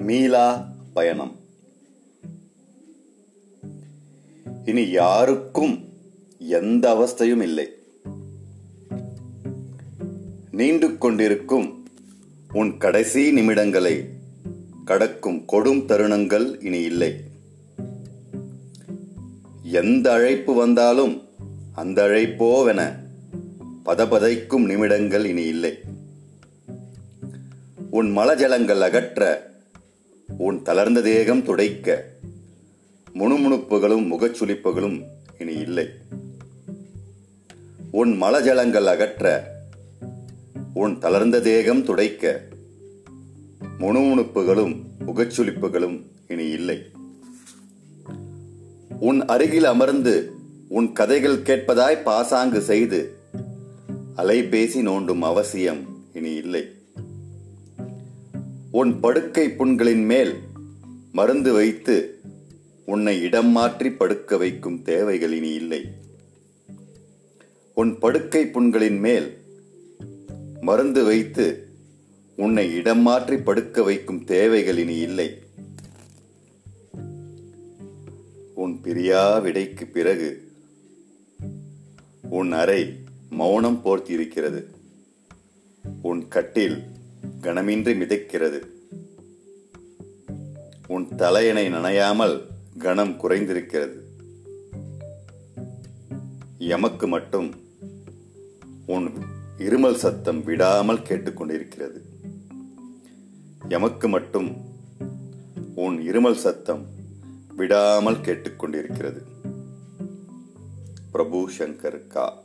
மீளா பயணம். இனி யாருக்கும் எந்த அவஸ்தையும் இல்லை. நீண்டு கொண்டிருக்கும் உன் கடைசி நிமிடங்களை கடக்கும் கொடும் தருணங்கள் இனி இல்லை. எந்த அழைப்பு வந்தாலும் அந்த அழைப்போவென பதபதைக்கும் நிமிடங்கள் இனி இல்லை. உன் மலஜலங்கள் அகற்ற உன் தளர்ந்த தேகம் துடைக்க. முணுமுணுப்புகளும் முகச்சுளிப்புகளும் இனி இல்லை. உன் மலஜலங்கள் அகற்ற. உன் தளர்ந்த தேகம் துடைக்க. முணுமுணுப்புகளும் முகச்சுளிப்புகளும் இனி இல்லை. உன் அருகில் அமர்ந்து உன் கதைகள் கேட்பதாய் பாசாங்கு செய்து. அலைபேசி நோண்டும் அவசியம். உன் படுக்கை புண்களின் மேல் மருந்து வைத்து உன்னை இடம் மாற்றி படுக்க வைக்கும் தேவைகள் இனி இல்லை. உன் படுக்கை புண்களின் மேல் மருந்து வைத்து உன்னை இடம் மாற்றி படுக்க வைக்கும் தேவைகள் இனி இல்லை. உன் பிரியா விடைக்கு பிறகு உன் அறை மௌனம் போர்த்தியிருக்கிறது. உன் கட்டில் கனமின்றி மிதக்கிறது. உன் தலையணை நனையாமல் கனம் குறைந்திருக்கிறது. எமக்கு மட்டும் உன் இருமல் சத்தம் விடாமல் கேட்டுக்கொண்டிருக்கிறது. எமக்கு மட்டும் உன் இருமல் சத்தம் விடாமல் கேட்டுக்கொண்டிருக்கிறது. பிரபு சங்கர் கா.